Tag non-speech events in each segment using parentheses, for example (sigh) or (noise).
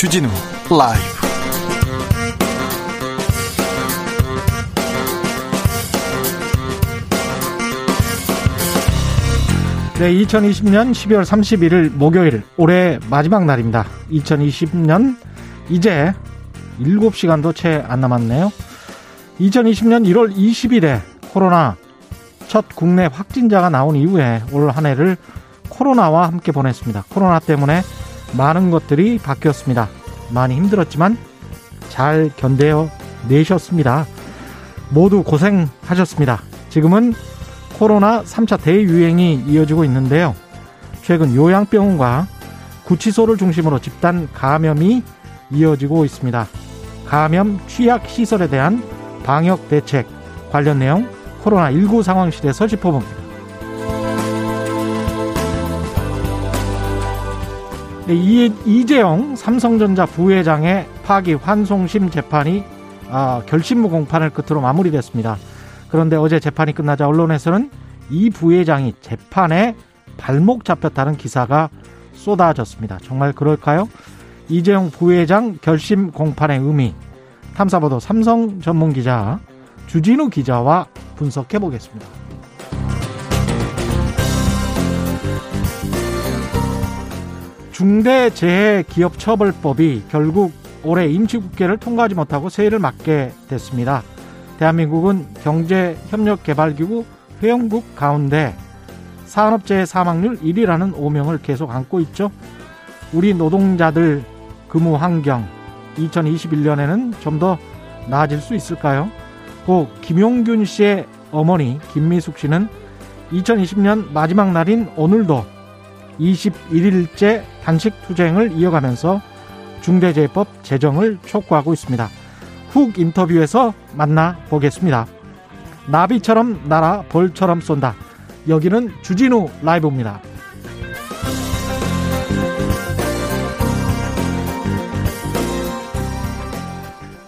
주진우 라이브 네, 2020년 12월 31일 목요일 올해 마지막 날입니다. 2020년 이제 7시간도 채 안 남았네요. 2020년 1월 20일에 코로나 첫 국내 확진자가 나온 이후에 올 한 해를 코로나와 함께 보냈습니다. 코로나 때문에 많은 것들이 바뀌었습니다. 많이 힘들었지만 잘 견뎌 내셨습니다. 모두 고생하셨습니다. 지금은 코로나 3차 대유행이 이어지고 있는데요. 최근 요양병원과 구치소를 중심으로 집단 감염이 이어지고 있습니다. 감염 취약 시설에 대한 방역 대책 관련 내용 코로나19 상황실에서 짚어봅니다. 네, 이재용 삼성전자 부회장의 파기 환송심 재판이 아, 결심무 공판을 끝으로 마무리됐습니다. 그런데 어제 재판이 끝나자 언론에서는 이 부회장이 재판에 발목 잡혔다는 기사가 쏟아졌습니다. 정말 그럴까요? 이재용 부회장 결심 공판의 의미 탐사보도 삼성 전문 기자 주진우 기자와 분석해 보겠습니다. 중대재해기업처벌법이 결국 올해 임시국회를 통과하지 못하고 세일을 맞게 됐습니다. 대한민국은 경제협력개발기구 회원국 가운데 산업재해 사망률 1위라는 오명을 계속 안고 있죠. 우리 노동자들 근무 환경 2021년에는 좀 더 나아질 수 있을까요? 고 김용균 씨의 어머니 김미숙 씨는 2020년 마지막 날인 오늘도 21일째 단식 투쟁을 이어가면서 중대재해법 제정을 촉구하고 있습니다. 훅 인터뷰에서 만나보겠습니다. 나비처럼 날아 벌처럼 쏜다. 여기는 주진우 라이브입니다.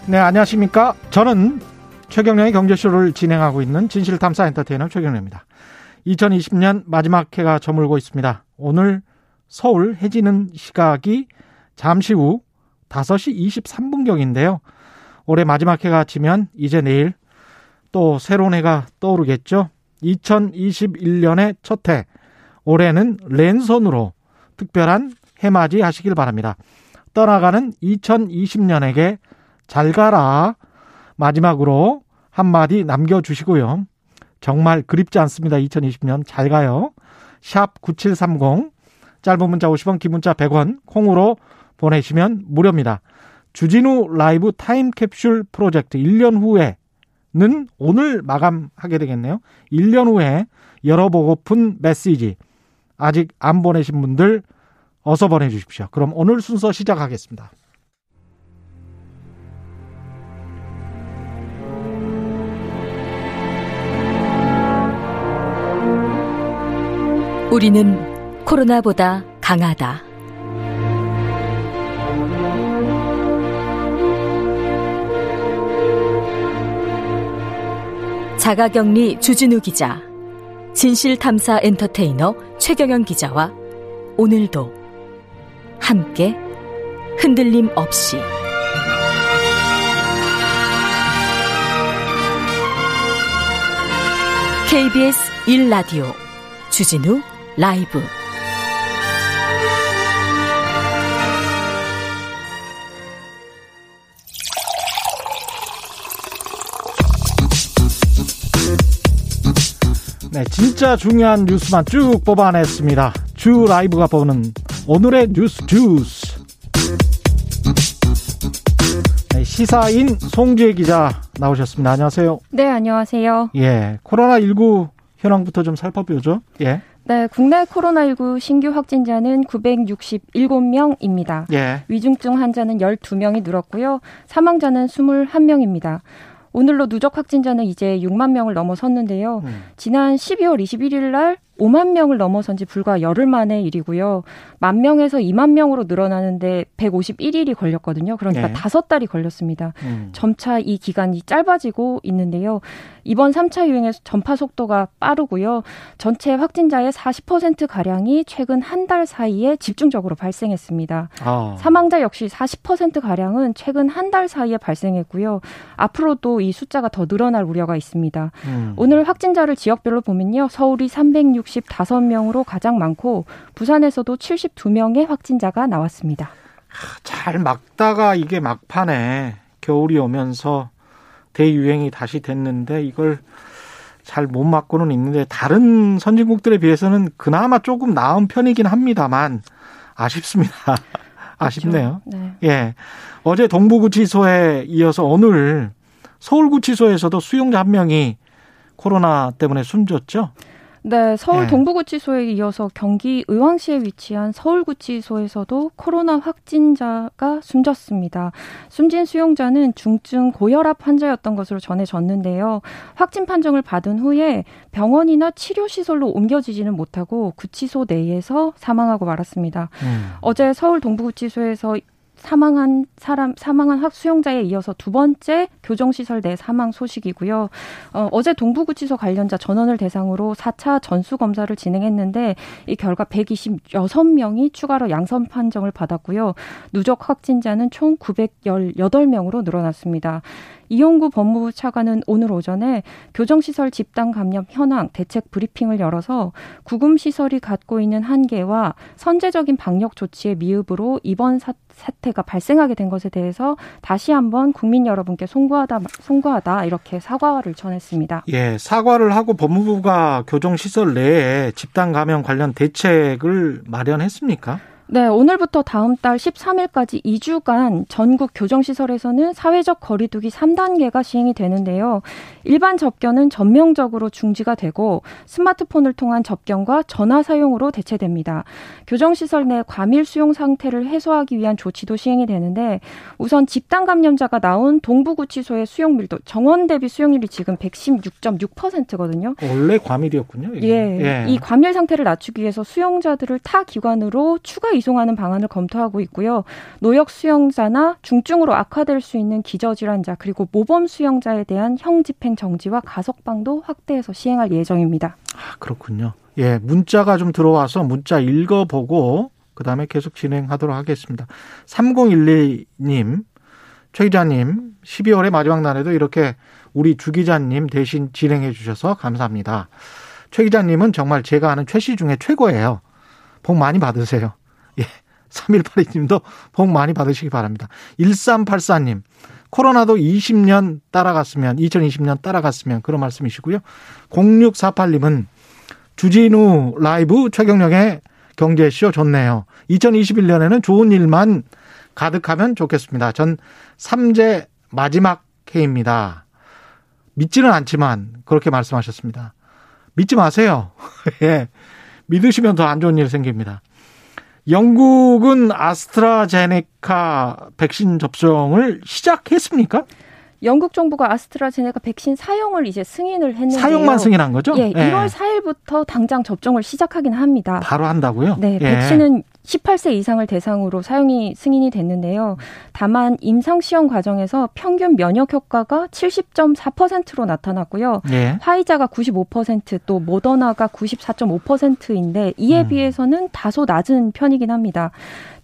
네, 안녕하십니까. 저는 최경련의 경제쇼를 진행하고 있는 진실탐사 엔터테이너 최경련입니다. 2020년 마지막 해가 저물고 있습니다. 오늘 서울 해지는 시각이 잠시 후 5시 23분경인데요. 올해 마지막 해가 지면 이제 내일 또 새로운 해가 떠오르겠죠. 2021년의 첫 해, 올해는 랜선으로 특별한 해맞이 하시길 바랍니다. 떠나가는 2020년에게 잘 가라. 마지막으로 한마디 남겨주시고요. 정말 그립지 않습니다. 2020년 잘 가요. 샵 9730 짧은 문자 50원 긴 문자 100원 콩으로 보내시면 무료입니다. 주진우 라이브 타임캡슐 프로젝트 1년 후에는 오늘 마감하게 되겠네요. 1년 후에 열어보고픈 메시지 아직 안 보내신 분들 어서 보내주십시오. 그럼 오늘 순서 시작하겠습니다. 우리는 코로나보다 강하다. 자가격리 주진우 기자, 진실탐사 엔터테이너 최경영 기자와 오늘도 함께 흔들림 없이 KBS 1라디오 주진우 라이브 네, 진짜 중요한 뉴스만 쭉 뽑아냈습니다. 주 라이브가 보는 오늘의 뉴스 주스. 네, 시사인 송지혜 기자 나오셨습니다. 안녕하세요. 네, 안녕하세요. 예, 코로나19 현황부터 좀 살펴보죠. 예. 네, 국내 코로나19 신규 확진자는 967명입니다. 예. 위중증 환자는 12명이 늘었고요. 사망자는 21명입니다. 오늘로 누적 확진자는 이제 6만 명을 넘어섰는데요. 음. 지난 12월 21일 날 5만 명을 넘어선 지 불과 열흘 만의 일이고요. 만 명에서 2만 명으로 늘어나는데 151일이 걸렸거든요. 그러니까 네. 다섯 달이 걸렸습니다. 음. 점차 이 기간이 짧아지고 있는데요. 이번 3차 유행의 전파 속도가 빠르고요. 전체 확진자의 40% 가량이 최근 한 달 사이에 집중적으로 발생했습니다. 아. 사망자 역시 40% 가량은 최근 한 달 사이에 발생했고요. 앞으로도 이 숫자가 더 늘어날 우려가 있습니다. 음. 오늘 확진자를 지역별로 보면요. 서울이 365명으로 가장 많고 부산에서도 72명의 확진자가 나왔습니다. 잘 막다가 이게 막판에 겨울이 오면서 대유행이 다시 됐는데 이걸 잘 못 막고는 있는데 다른 선진국들에 비해서는 그나마 조금 나은 편이긴 합니다만 아쉽습니다. (laughs) 아쉽네요. 네. 예. 어제 동부구치소에 이어서 오늘 서울구치소에서도 수용자 한 명이 코로나 때문에 숨졌죠? 네, 서울 네. 동부구치소에 이어서 경기 의왕시에 위치한 서울구치소에서도 코로나 확진자가 숨졌습니다. 숨진 수용자는 중증 고혈압 환자였던 것으로 전해졌는데요. 확진 판정을 받은 후에 병원이나 치료시설로 옮겨지지는 못하고 구치소 내에서 사망하고 말았습니다. 음. 어제 서울 동부구치소에서 사망한 사람 사망한 학 수용자에 이어서 두 번째 교정시설 내 사망 소식이고요. 어, 어제 동부구치소 관련자 전원을 대상으로 4차 전수 검사를 진행했는데 이 결과 126명이 추가로 양성 판정을 받았고요. 누적 확진자는 총 918명으로 늘어났습니다. 이용구 법무부 차관은 오늘 오전에 교정시설 집단 감염 현황 대책 브리핑을 열어서 구금시설이 갖고 있는 한계와 선제적인 방역 조치의 미흡으로 이번 사, 사태가 발생하게 된 것에 대해서 다시 한번 국민 여러분께 송구하다 송구하다 이렇게 사과를 전했습니다. 예, 사과를 하고 법무부가 교정 시설 내에 집단 감염 관련 대책을 마련했습니까? 네, 오늘부터 다음 달 13일까지 2주간 전국 교정시설에서는 사회적 거리두기 3단계가 시행이 되는데요. 일반 접견은 전면적으로 중지가 되고 스마트폰을 통한 접견과 전화 사용으로 대체됩니다. 교정시설 내 과밀 수용 상태를 해소하기 위한 조치도 시행이 되는데 우선 집단 감염자가 나온 동부구치소의 수용률도 정원 대비 수용률이 지금 116.6%거든요. 원래 과밀이었군요. 예, 예. 이 과밀 상태를 낮추기 위해서 수용자들을 타 기관으로 추가 이송하는 방안을 검토하고 있고요. 노역 수용자나 중증으로 악화될 수 있는 기저질환자 그리고 모범 수용자에 대한 형 집행 정지와 가석방도 확대해서 시행할 예정입니다. 아, 그렇군요. 예, 문자가 좀 들어와서 문자 읽어보고 그다음에 계속 진행하도록 하겠습니다. 3012님, 최 기자님, 12월의 마지막 날에도 이렇게 우리 주 기자님 대신 진행해 주셔서 감사합니다. 최 기자님은 정말 제가 아는 최 씨 중에 최고예요. 복 많이 받으세요. 예. 3182님도 복 많이 받으시기 바랍니다. 1384님, 코로나도 20년 따라갔으면, 2020년 따라갔으면 그런 말씀이시고요. 0648님은 주진우 라이브 최경령의 경제쇼 좋네요. 2021년에는 좋은 일만 가득하면 좋겠습니다. 전 3제 마지막 해입니다. 믿지는 않지만 그렇게 말씀하셨습니다. 믿지 마세요. (laughs) 예. 믿으시면 더 안 좋은 일 생깁니다. 영국은 아스트라제네카 백신 접종을 시작했습니까? 영국 정부가 아스트라제네카 백신 사용을 이제 승인을 했는데요. 사용만 승인한 거죠? 예, 1월 예. 4일부터 당장 접종을 시작하긴 합니다. 바로 한다고요? 네, 예. 백신은 18세 이상을 대상으로 사용이 승인이 됐는데요. 다만 임상 시험 과정에서 평균 면역 효과가 70.4%로 나타났고요. 예. 화이자가 95%또 모더나가 94.5%인데 이에 음. 비해서는 다소 낮은 편이긴 합니다.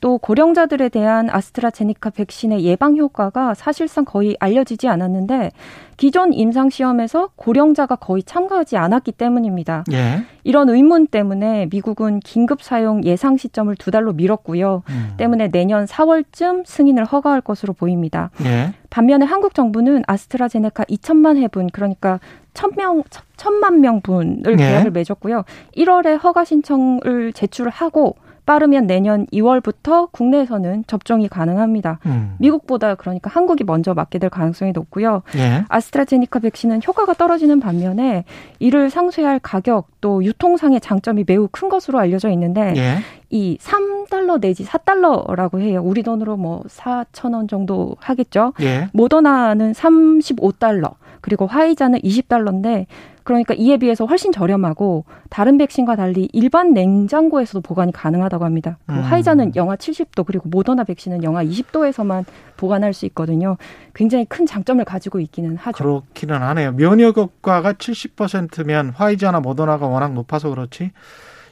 또 고령자들에 대한 아스트라제니카 백신의 예방 효과가 사실상 거의 알려지지 않았는데 기존 임상 시험에서 고령자가 거의 참가하지 않았기 때문입니다. 예. 이런 의문 때문에 미국은 긴급 사용 예상 시점을 두 달로 미뤘고요. 음. 때문에 내년 4월쯤 승인을 허가할 것으로 보입니다. 예. 반면에 한국 정부는 아스트라제네카 2천만 회분 그러니까 1000명 1000만 명분을 예. 계약을 맺었고요. 1월에 허가 신청을 제출을 하고 빠르면 내년 2월부터 국내에서는 접종이 가능합니다. 음. 미국보다 그러니까 한국이 먼저 맞게 될 가능성이 높고요. 예. 아스트라제니카 백신은 효과가 떨어지는 반면에 이를 상쇄할 가격 또 유통상의 장점이 매우 큰 것으로 알려져 있는데 예. 이 3달러 내지 4달러라고 해요. 우리 돈으로 뭐 4천 원 정도 하겠죠. 예. 모더나는 35달러. 그리고 화이자는 20달러인데 그러니까 이에 비해서 훨씬 저렴하고 다른 백신과 달리 일반 냉장고에서도 보관이 가능하다고 합니다. 음. 화이자는 영하 70도 그리고 모더나 백신은 영하 20도에서만 보관할 수 있거든요. 굉장히 큰 장점을 가지고 있기는 하죠. 그렇기는 하네요. 면역 효과가 70%면 화이자나 모더나가 워낙 높아서 그렇지.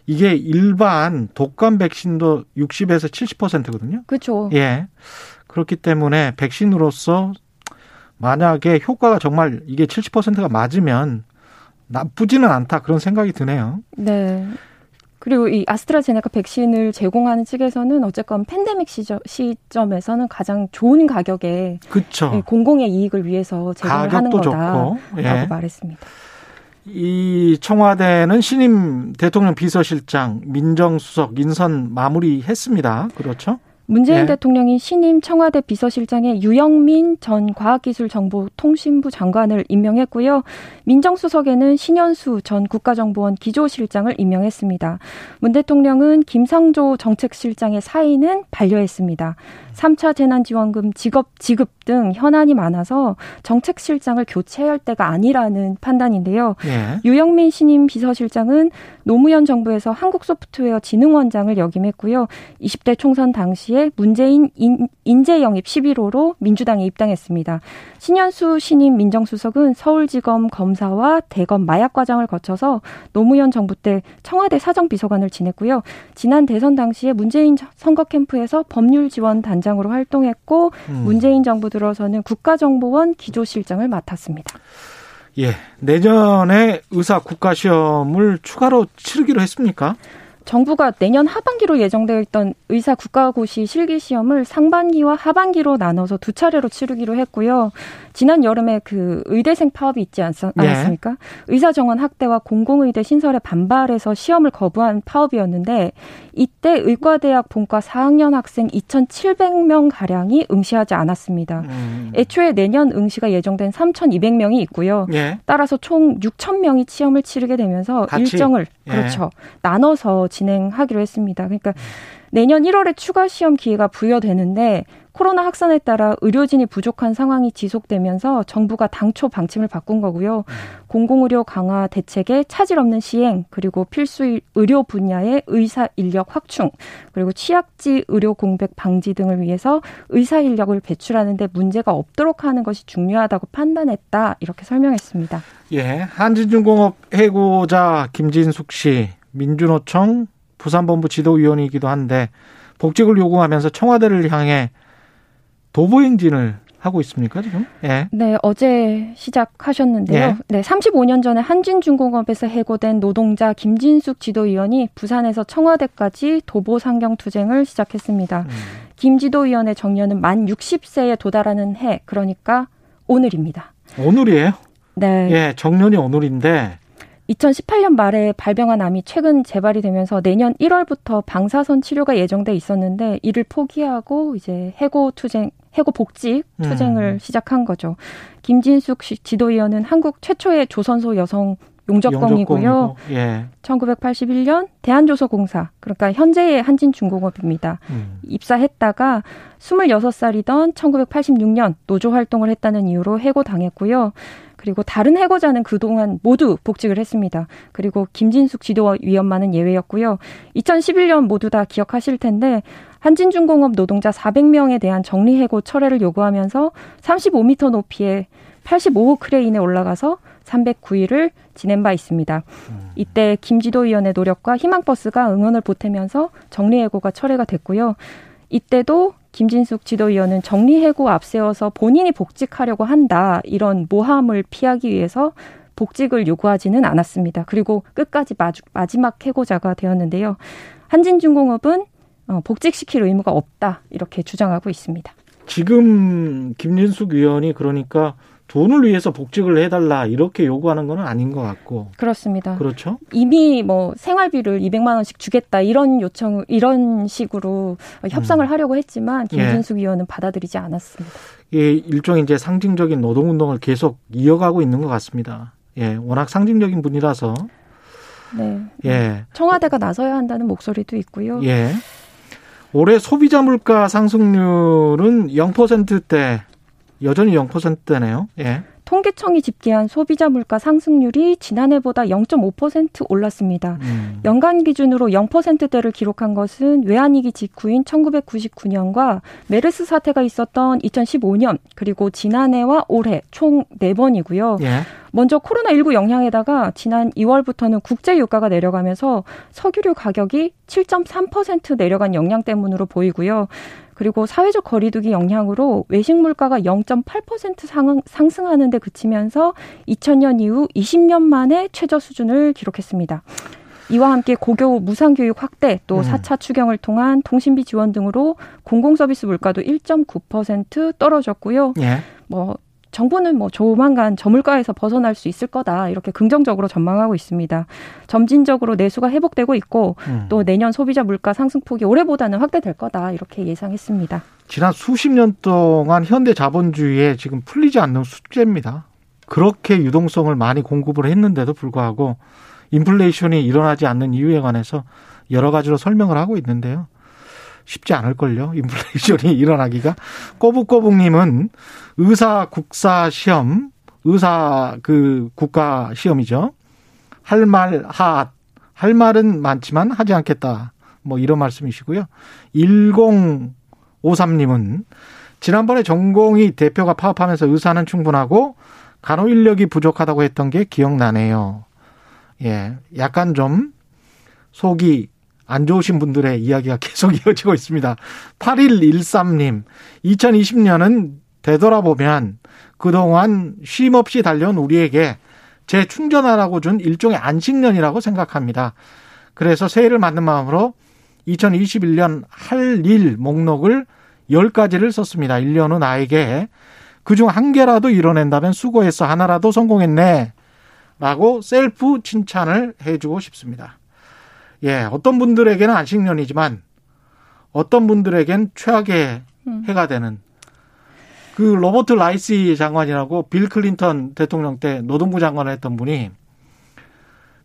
이게 일반 독감 백신도 60에서 70%거든요. 그렇죠. 예. 그렇기 때문에 백신으로서 만약에 효과가 정말 이게 70%가 맞으면 나쁘지는 않다 그런 생각이 드네요. 네. 그리고 이 아스트라제네카 백신을 제공하는 측에서는 어쨌건 팬데믹 시점, 시점에서는 가장 좋은 가격에 그쵸. 예, 공공의 이익을 위해서 제공을 하는 거다라고 예. 말했습니다. 이 청와대는 신임 대통령 비서실장 민정수석 인선 마무리했습니다. 그렇죠? 문재인 네. 대통령이 신임 청와대 비서실장에 유영민 전 과학기술정보통신부 장관을 임명했고요. 민정수석에는 신현수 전 국가정보원 기조실장을 임명했습니다. 문 대통령은 김상조 정책실장의 사의는 반려했습니다. 3차 재난지원금 직업 지급 등 현안이 많아서 정책실장을 교체할 때가 아니라는 판단인데요. 예. 유영민 신임 비서실장은 노무현 정부에서 한국소프트웨어 진흥원장을 역임했고요. 20대 총선 당시에 문재인 인, 인 재 영입 11호로 민주당에 입당했습니다. 신현수 신임 민정수석은 서울지검 검사와 대검 마약과장을 거쳐서 노무현 정부 때 청와대 사정비서관을 지냈고요. 지난 대선 당시에 문재인 선거 캠프에서 법률 지원 단장 으로 활동했고 음. 문재인 정부 들어서는 국가정보원 기조실장을 맡았습니다. 예, 내년에 의사 국가 시험을 추가로 치르기로 했습니까? 정부가 내년 하반기로 예정되어 있던 의사 국가고시 실기 시험을 상반기와 하반기로 나눠서 두 차례로 치르기로 했고요. 지난 여름에 그 의대생 파업이 있지 않, 네. 않았습니까? 네. 의사 정원 확대와 공공의대 신설에 반발해서 시험을 거부한 파업이었는데 이때 의과대학 본과 4학년 학생 2,700명 가량이 응시하지 않았습니다. 음. 애초에 내년 응시가 예정된 3,200명이 있고요. 예. 따라서 총 6,000명이 시험을 치르게 되면서 같이. 일정을 예. 그렇죠 나눠서 진행하기로 했습니다. 그러니까 내년 1월에 추가 시험 기회가 부여되는데 코로나 확산에 따라 의료진이 부족한 상황이 지속되면서 정부가 당초 방침을 바꾼 거고요. 공공의료 강화 대책의 차질 없는 시행, 그리고 필수 의료 분야의 의사 인력 확충, 그리고 취약지 의료 공백 방지 등을 위해서 의사 인력을 배출하는데 문제가 없도록 하는 것이 중요하다고 판단했다. 이렇게 설명했습니다. 예. 한진중공업 해고자 김진숙 씨, 민주노총 부산본부 지도위원이기도 한데 복직을 요구하면서 청와대를 향해 도보 행진을 하고 있습니까 지금? 예. 네, 어제 시작하셨는데요. 예. 네, 35년 전에 한진중공업에서 해고된 노동자 김진숙 지도위원이 부산에서 청와대까지 도보 상경 투쟁을 시작했습니다. 음. 김 지도위원의 정년은 만 60세에 도달하는 해, 그러니까 오늘입니다. 오늘이에요? 네. 예, 정년이 오늘인데 2018년 말에 발병한 암이 최근 재발이 되면서 내년 1월부터 방사선 치료가 예정돼 있었는데 이를 포기하고 이제 해고 투쟁, 해고 복직 투쟁을 음. 시작한 거죠. 김진숙 지도위원은 한국 최초의 조선소 여성 용접공이고요. 예. 1981년 대한조서공사 그러니까 현재의 한진중공업입니다. 음. 입사했다가 26살이던 1986년 노조 활동을 했다는 이유로 해고당했고요. 그리고 다른 해고자는 그동안 모두 복직을 했습니다. 그리고 김진숙 지도위원만은 예외였고요. 2011년 모두 다 기억하실 텐데 한진중공업 노동자 400명에 대한 정리해고 철회를 요구하면서 35m 높이의 85호 크레인에 올라가서 309일을 지낸 바 있습니다. 음. 이때 김지도 위원의 노력과 희망버스가 응원을 보태면서 정리해고가 철회가 됐고요. 이때도 김진숙 지도위원은 정리해고 앞세워서 본인이 복직하려고 한다 이런 모함을 피하기 위해서 복직을 요구하지는 않았습니다. 그리고 끝까지 마지막 해고자가 되었는데요. 한진중공업은 어, 복직시킬 의무가 없다 이렇게 주장하고 있습니다. 지금 김진숙 위원이 그러니까 돈을 위해서 복직을 해달라 이렇게 요구하는 건 아닌 것 같고 그렇습니다. 그렇죠. 이미 뭐 생활비를 200만 원씩 주겠다 이런 요청 이런 식으로 협상을 음. 하려고 했지만 예. 김진숙 예. 의원은 받아들이지 않았습니다. 예, 일종의 이제 상징적인 노동 운동을 계속 이어가고 있는 것 같습니다. 예, 워낙 상징적인 분이라서 네. 예. 청와대가 나서야 한다는 목소리도 있고요. 예. 올해 소비자 물가 상승률은 0%대 여전히 0%대네요. 예. 통계청이 집계한 소비자 물가 상승률이 지난해보다 0.5% 올랐습니다. 음. 연간 기준으로 0%대를 기록한 것은 외환위기 직후인 1999년과 메르스 사태가 있었던 2015년 그리고 지난해와 올해 총 4번이고요. 예. 먼저 코로나19 영향에다가 지난 2월부터는 국제 유가가 내려가면서 석유류 가격이 7.3% 내려간 영향 때문으로 보이고요. 그리고 사회적 거리두기 영향으로 외식 물가가 0.8% 상, 상승하는 데 그치면서 2000년 이후 20년 만에 최저 수준을 기록했습니다. 이와 함께 고교 무상교육 확대 또 음. 4차 추경을 통한 통신비 지원 등으로 공공서비스 물가도 1.9% 떨어졌고요. 예. 뭐 정부는 뭐 조만간 저물가에서 벗어날 수 있을 거다 이렇게 긍정적으로 전망하고 있습니다. 점진적으로 내수가 회복되고 있고 음. 또 내년 소비자 물가 상승폭이 올해보다는 확대될 거다 이렇게 예상했습니다. 지난 수십 년 동안 현대 자본주의에 지금 풀리지 않는 숙제입니다. 그렇게 유동성을 많이 공급을 했는데도 불구하고 인플레이션이 일어나지 않는 이유에 관해서 여러 가지로 설명을 하고 있는데요. 쉽지 않을걸요. 인플레이션이 (laughs) 일어나기가. 꼬북꼬북님은 의사 국사 시험, 의사 그 국가 시험이죠. 할 말, 하, 할 말은 많지만 하지 않겠다. 뭐 이런 말씀이시고요. 1053님은 지난번에 전공이 대표가 파업하면서 의사는 충분하고 간호 인력이 부족하다고 했던 게 기억나네요. 예. 약간 좀 속이 안 좋으신 분들의 이야기가 (laughs) 계속 이어지고 있습니다. 8113님, 2020년은 되돌아보면 그동안 쉼 없이 달려온 우리에게 재충전하라고 준 일종의 안식년이라고 생각합니다. 그래서 새해를 맞는 마음으로 2021년 할 일 목록을 10가지를 썼습니다. 1년 후 나에게 그중 한 개라도 이뤄낸다면 수고해서 하나라도 성공했네. 라고 셀프 칭찬을 해주고 싶습니다. 예, 어떤 분들에게는 안식년이지만 어떤 분들에겐 최악의 음. 해가 되는 그 로버트 라이시 장관이라고 빌 클린턴 대통령 때 노동부 장관을 했던 분이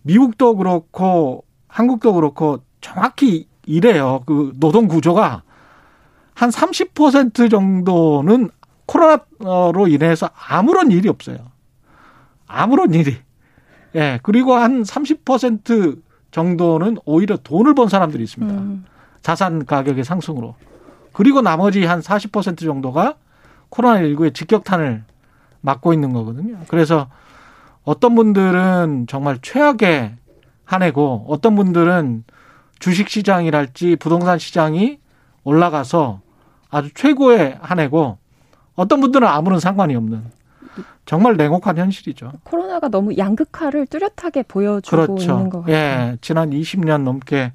미국도 그렇고 한국도 그렇고 정확히 이래요. 그 노동 구조가 한 30% 정도는 코로나로 인해서 아무런 일이 없어요. 아무런 일이. 예. 그리고 한 30% 정도는 오히려 돈을 번 사람들이 있습니다. 음. 자산 가격의 상승으로. 그리고 나머지 한 40% 정도가 코로나19의 직격탄을 맞고 있는 거거든요. 그래서 어떤 분들은 정말 최악의 한 해고 어떤 분들은 주식 시장이랄지 부동산 시장이 올라가서 아주 최고의 한 해고 어떤 분들은 아무런 상관이 없는 정말 냉혹한 현실이죠. 코로나가 너무 양극화를 뚜렷하게 보여주고 그렇죠. 있는 것 같아요. 예, 지난 20년 넘게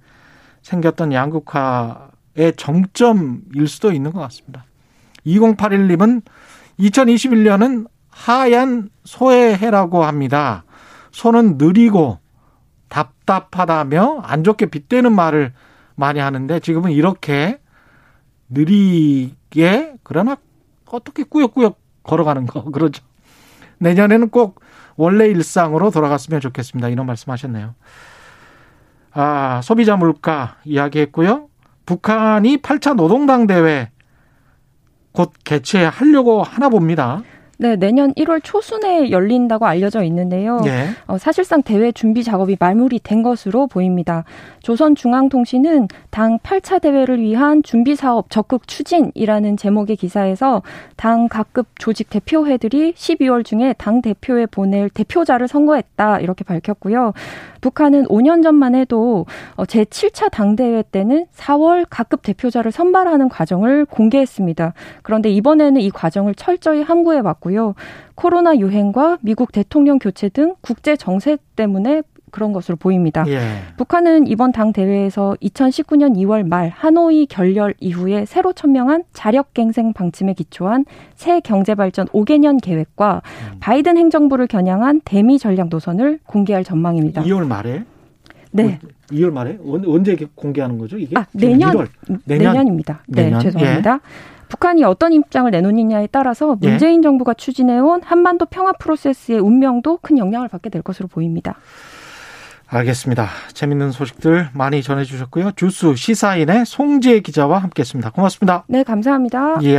생겼던 양극화의 정점일 수도 있는 것 같습니다. 2081님은 2021년은 하얀 소의 해라고 합니다. 소는 느리고 답답하다며 안 좋게 빗대는 말을 많이 하는데 지금은 이렇게 느리게 그러나 어떻게 꾸역꾸역 걸어가는 거 (laughs) 그러죠. 내년에는 꼭 원래 일상으로 돌아갔으면 좋겠습니다. 이런 말씀 하셨네요. 아, 소비자 물가 이야기했고요. 북한이 8차 노동당 대회 곧 개최하려고 하나 봅니다. 네, 내년 1월 초순에 열린다고 알려져 있는데요. 예. 어, 사실상 대회 준비 작업이 마무리된 것으로 보입니다. 조선중앙통신은 당 8차 대회를 위한 준비 사업 적극 추진이라는 제목의 기사에서 당 각급 조직 대표회들이 12월 중에 당 대표에 보낼 대표자를 선거했다 이렇게 밝혔고요. 북한은 5년 전만 해도 어, 제7차 당대회 때는 4월 각급 대표자를 선발하는 과정을 공개했습니다. 그런데 이번에는 이 과정을 철저히 함구해 왔고요. 코로나 유행과 미국 대통령 교체 등 국제 정세 때문에 그런 것으로 보입니다. 예. 북한은 이번 당 대회에서 2019년 2월 말 하노이 결렬 이후에 새로 천명한 자력갱생 방침에 기초한 새 경제발전 5개년 계획과 음. 바이든 행정부를 겨냥한 대미 전략 노선을 공개할 전망입니다. 2월 말에? 네. 2월 말에 언제 공개하는 거죠? 이게? 아, 내년, 1월. 내년 내년입니다. 네, 내년? 죄송합니다. 예. 북한이 어떤 입장을 내놓느냐에 따라서 예. 문재인 예. 정부가 추진해온 한반도 평화 프로세스의 운명도 큰 영향을 받게 될 것으로 보입니다. 알겠습니다. 재밌는 소식들 많이 전해주셨고요. 주스 시사인의 송지혜 기자와 함께했습니다. 고맙습니다. 네, 감사합니다. 예.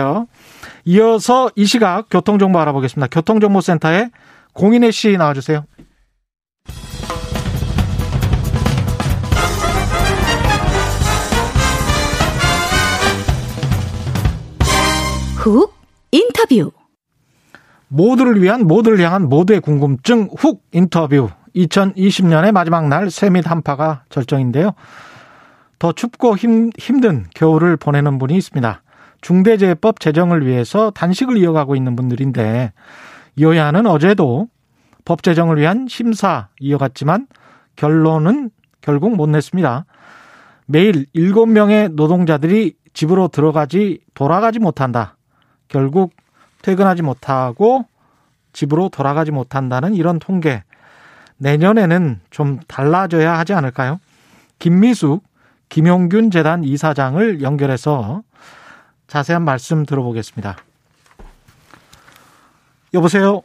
이어서 이 시각 교통 정보 알아보겠습니다. 교통정보센터에 공인혜 씨 나와주세요. 훅 인터뷰. 모두를 위한 모두를 향한 모두의 궁금증 훅 인터뷰. 2020년의 마지막 날 세밋 한파가 절정인데요. 더 춥고 힘, 힘든 겨울을 보내는 분이 있습니다. 중대재해법 제정을 위해서 단식을 이어가고 있는 분들인데 여야는 어제도 법 제정을 위한 심사 이어갔지만 결론은 결국 못 냈습니다. 매일 7명의 노동자들이 집으로 들어가지 돌아가지 못한다. 결국 퇴근하지 못하고 집으로 돌아가지 못한다는 이런 통계 내년에는 좀 달라져야 하지 않을까요? 김미숙 김용균 재단 이사장을 연결해서 자세한 말씀 들어보겠습니다. 여보세요.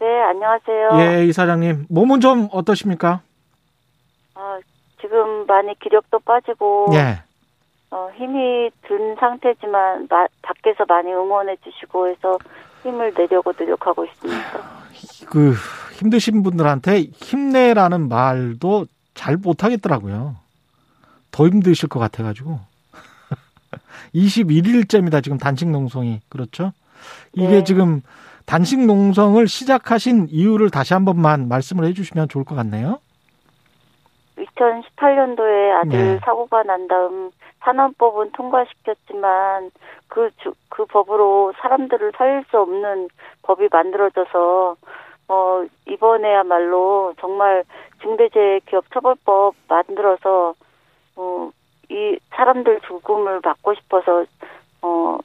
네, 안녕하세요. 예, 이사장님. 몸은 좀 어떠십니까? 아, 지금 많이 기력도 빠지고 예. 어, 힘이 든 상태지만 마, 밖에서 많이 응원해 주시고 해서 힘을 내려고 노력하고 있습니다. 그 힘드신 분들한테 힘내라는 말도 잘 못하겠더라고요. 더 힘드실 것 같아가지고. (laughs) 21일째입니다. 지금 단식 농성이. 그렇죠? 이게 네. 지금 단식 농성을 시작하신 이유를 다시 한 번만 말씀을 해주시면 좋을 것 같네요. 2018년도에 아들 네. 사고가 난 다음 산업법은 통과시켰지만 그, 주, 그 법으로 사람들을 살릴 수 없는 법이 만들어져서 어, 이번에야말로 정말 중대재해기업처벌법 만들어서 어, 이 사람들 죽음을 막고 싶어서 어,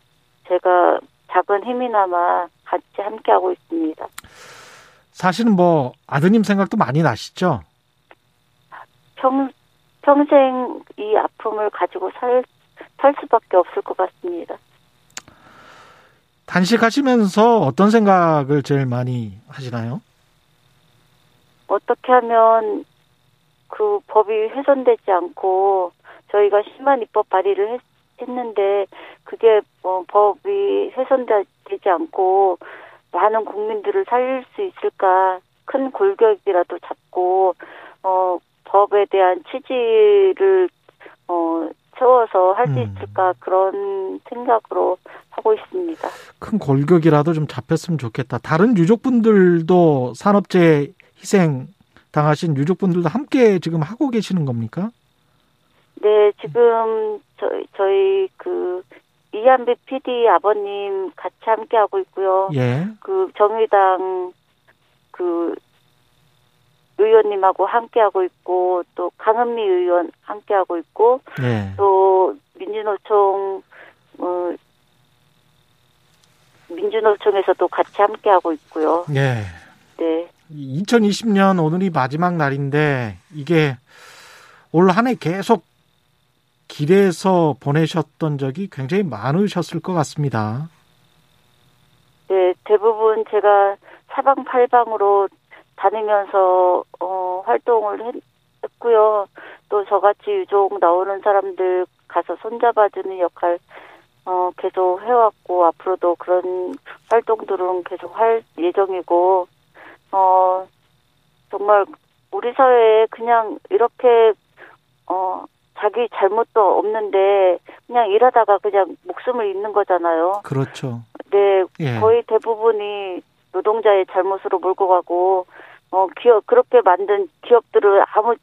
제가 작은 힘이나마 같이 함께 하고 있습니다. 사실은 뭐 아드님 생각도 많이 나시죠? 평, 평생 이 아픔을 가지고 살, 살 수밖에 없을 것 같습니다. 단식하시면서 어떤 생각을 제일 많이 하시나요? 어떻게 하면 그 법이 훼손되지 않고 저희가 심한 입법 발의를 했, 했는데 그게 뭐 법이 훼손되지 않고 많은 국민들을 살릴 수 있을까 큰 골격이라도 잡고 어 법에 대한 취지를 어 채워서 할수 음. 있을까 그런 생각으로 하고 있습니다. 큰 골격이라도 좀 잡혔으면 좋겠다. 다른 유족분들도 산업재해 희생 당하신 유족분들도 함께 지금 하고 계시는 겁니까? 네, 지금 저희 저희 그 이한배 PD 아버님 같이 함께 하고 있고요. 예. 그 정의당 그 의원님하고 함께 하고 있고 또 강은미 의원 함께 하고 있고 예. 또 민주노총 어 민주노총에서도 같이 함께 하고 있고요. 예. 네. 2020년 오늘이 마지막 날인데 이게 올 한 해 계속 길에서 보내셨던 적이 굉장히 많으셨을 것 같습니다. 네, 대부분 제가 사방팔방으로 다니면서 어, 활동을 했, 했고요. 또 저같이 유족 나오는 사람들 가서 손잡아주는 역할 어, 계속 해왔고 앞으로도 그런 활동들은 계속 할 예정이고 어, 정말 우리 사회에 그냥 이렇게 어, 자기 잘못도 없는데 그냥 일하다가 그냥 목숨을 잃는 거잖아요. 그렇죠. 네, 예. 거의 대부분이 노동자의 잘못으로 몰고 가고 어 기업 그렇게 만든 기업들을 아무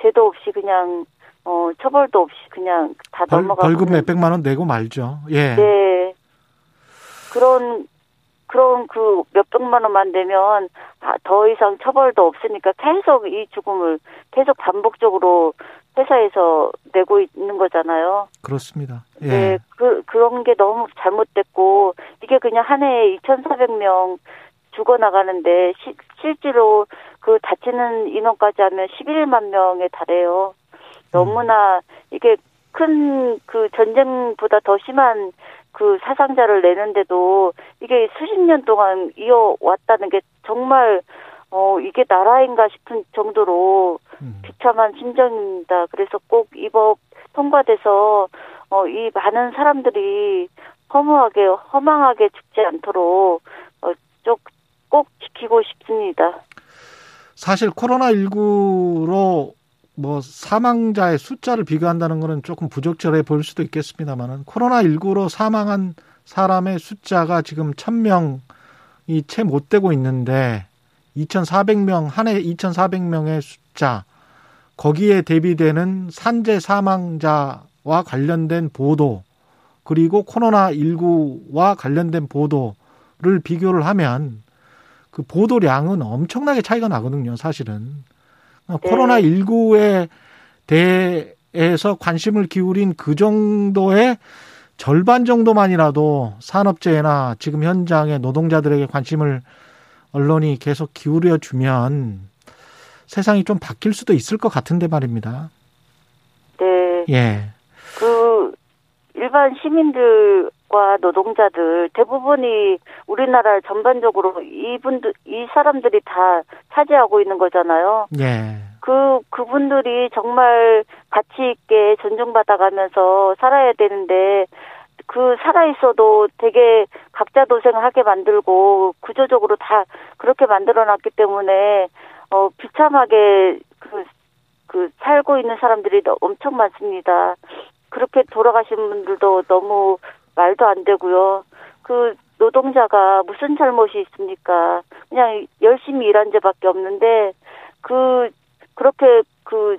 죄도 없이 그냥 어 처벌도 없이 그냥 다 벌, 넘어가고 벌금 몇 백만 원 내고 말죠. 예. 네 그런 그런 그 몇 백만 원만 내면 아, 더 이상 처벌도 없으니까 계속 이 죽음을 계속 반복적으로 회사에서 내고 있는 거잖아요. 그렇습니다. 예. 네, 그, 그런 게 너무 잘못됐고, 이게 그냥 한 해에 2,400명 죽어나가는데, 시, 실제로 그 다치는 인원까지 하면 11만 명에 달해요. 너무나 이게 큰 그 전쟁보다 더 심한 그 사상자를 내는데도 이게 수십 년 동안 이어왔다는 게 정말 어, 이게 나라인가 싶은 정도로 음. 비참한 심정입니다. 그래서 꼭 이 법 통과돼서, 어, 이 많은 사람들이 허무하게, 허망하게 죽지 않도록, 어, 쪽, 꼭 지키고 싶습니다. 사실 코로나19로 뭐 사망자의 숫자를 비교한다는 것은 조금 부적절해 보일 수도 있겠습니다만은 코로나19로 사망한 사람의 숫자가 지금 1000명이 채 못 되고 있는데 2,400명 한 해 2,400명의 숫자 거기에 대비되는 산재 사망자와 관련된 보도 그리고 코로나19와 관련된 보도를 비교를 하면 그 보도량은 엄청나게 차이가 나거든요, 사실은. 네. 코로나 19에 대해서 관심을 기울인 그 정도의 절반 정도만이라도 산업재해나 지금 현장의 노동자들에게 관심을 언론이 계속 기울여 주면 세상이 좀 바뀔 수도 있을 것 같은데 말입니다. 네. 예. 그, 일반 시민들과 노동자들 대부분이 우리나라 전반적으로 이분들, 이 사람들이 다 차지하고 있는 거잖아요. 예. 그, 그분들이 정말 가치 있게 존중받아가면서 살아야 되는데, 그 살아 있어도 되게 각자 도생을 하게 만들고, 구조적으로 다 그렇게 만들어 놨기 때문에, 어, 비참하게 그, 그, 살고 있는 사람들이 너- 엄청 많습니다. 그렇게 돌아가신 분들도 너무 말도 안 되고요. 그, 노동자가 무슨 잘못이 있습니까? 그냥 열심히 일한 죄밖에 없는데, 그, 그렇게 그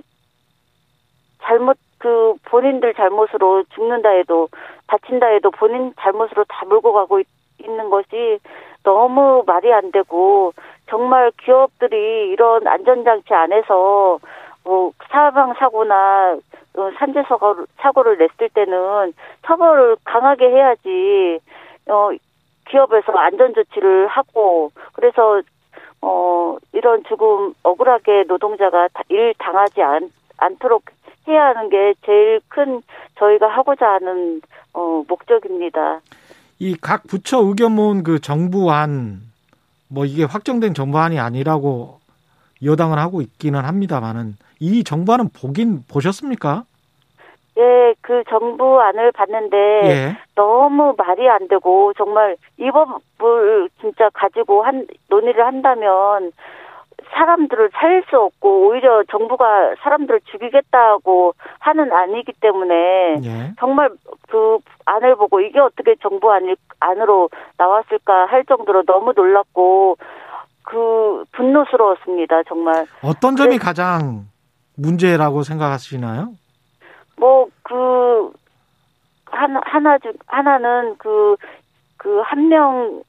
잘못 그 본인들 잘못으로 죽는다 해도 다친다 해도 본인 잘못으로 다 몰고 가고 있, 는 것이 너무 말이 안 되고 정말 기업들이 이런 안전장치 안에서 뭐 사망 사고나 어, 산재 사고를, 사고를 냈을 때는 처벌을 강하게 해야지 어 기업에서 안전 조치를 하고 그래서 어, 이런 죽음 억울하게 노동자가 다- 일 당하지 않, 않도록 해야 하는 게 제일 큰 저희가 하고자 하는 어, 목적입니다. 이 각 부처 의견 모은 그 정부안 뭐 이게 확정된 정부안이 아니라고 여당은 하고 있기는 합니다만은 이 정부안은 보긴 보셨습니까? 예, 그 정부 안을 봤는데 예. 너무 말이 안 되고 정말 이 법을 진짜 가지고 한 논의를 한다면 사람들을 살릴 수 없고 오히려 정부가 사람들을 죽이겠다고 하는 안이기 때문에 예. 정말 그 안을 보고 이게 어떻게 정부 안일, 안으로 나왔을까 할 정도로 너무 놀랐고 그 분노스러웠습니다 정말 어떤 점이 네. 가장 문제라고 생각하시나요? 뭐 그 하나 하나 중 하나는 그 그 한명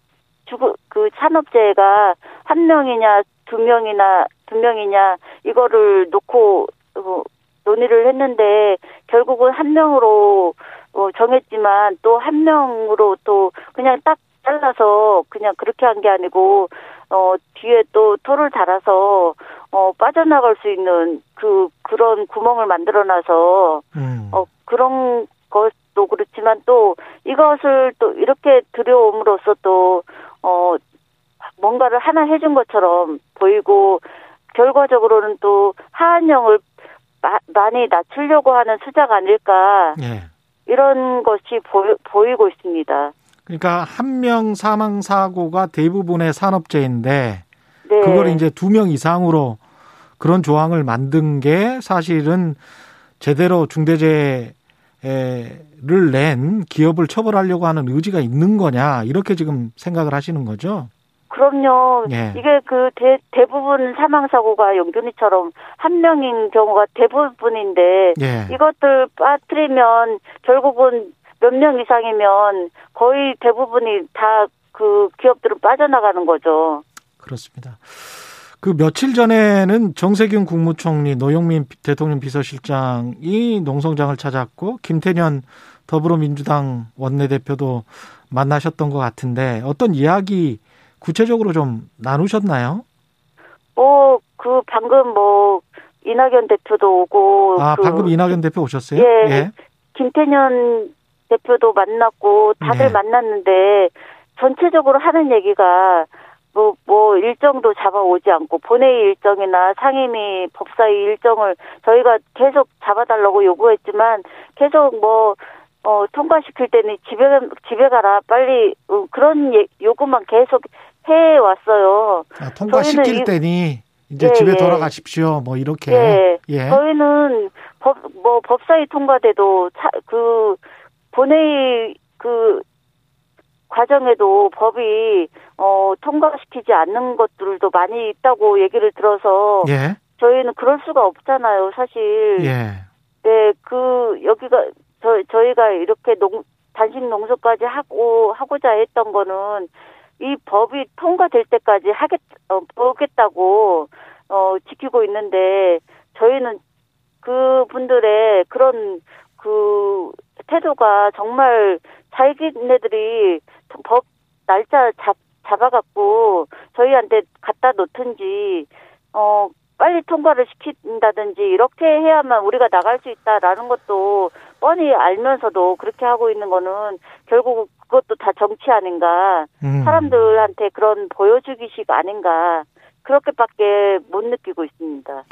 죽그 그 산업재해가 한 명이냐 두 명이나 두 명이냐 이거를 놓고 어, 논의를 했는데 결국은 한 명으로 어, 정했지만 또 한 명으로 또 그냥 딱 잘라서 그냥 그렇게 한 게 아니고 어 뒤에 또 토를 달아서 어 빠져나갈 수 있는 그 그런 구멍을 만들어놔서 음. 어 그런 것도 그렇지만 또 이것을 또 이렇게 들여옴으로써 또 어 뭔가를 하나 해준 것처럼 보이고 결과적으로는 또 하한령을 마- 많이 낮추려고 하는 수작 아닐까 예. 이런 것이 보이, 보이고 있습니다. 그러니까 한 명 사망 사고가 대부분의 산업재해인데 네. 그걸 이제 두 명 이상으로 그런 조항을 만든 게 사실은 제대로 중대재해를 낸 기업을 처벌하려고 하는 의지가 있는 거냐 이렇게 지금 생각을 하시는 거죠. 그럼요. 예. 이게 그 대, 대부분 사망 사고가 영균이처럼 한 명인 경우가 대부분인데 예. 이것들 빠뜨리면 결국은 몇 명 이상이면 거의 대부분이 다 그 기업들은 빠져나가는 거죠. 그렇습니다. 그 며칠 전에는 정세균 국무총리, 노영민 대통령 비서실장이 농성장을 찾았고 김태년 더불어민주당 원내대표도 만나셨던 것 같은데 어떤 이야기 구체적으로 좀 나누셨나요? 뭐그 방금 뭐 이낙연 대표도 오고 아, 그 방금 이낙연 대표 오셨어요? 예. 김태년 대표도 만났고 다들 네. 만났는데 전체적으로 하는 얘기가 뭐, 뭐, 일정도 잡아오지 않고, 본회의 일정이나 상임위 법사위 일정을 저희가 계속 잡아달라고 요구했지만, 계속 뭐, 어, 통과시킬 때는 집에, 집에 가라, 빨리, 어, 그런 예, 요구만 계속 해왔어요. 아, 통과시킬 때니, 이제 예, 집에 예. 돌아가십시오. 뭐, 이렇게. 예. 예. 저희는 법, 뭐, 법사위 통과돼도, 차, 그, 본회의, 그, 과정에도 법이, 어, 통과시키지 않는 것들도 많이 있다고 얘기를 들어서, 예. 저희는 그럴 수가 없잖아요, 사실. 예. 네, 그, 여기가, 저, 저희가 이렇게 농, 단식 농소까지 하고, 하고자 했던 거는, 이 법이 통과될 때까지 하겠, 어, 보겠다고, 어, 지키고 있는데, 저희는 그 분들의 그런, 그, 태도가 정말 자기네들이 법 날짜 잡, 잡아갖고, 저희한테 갖다 놓든지, 어, 빨리 통과를 시킨다든지 이렇게 해야만 우리가 나갈 수 있다라는 것도 뻔히 알면서도 그렇게 하고 있는 거는 결국 그것도 다 정치 아닌가 음. 사람들한테 그런 보여주기식 아닌가 그렇게밖에 못 느끼고 있습니다.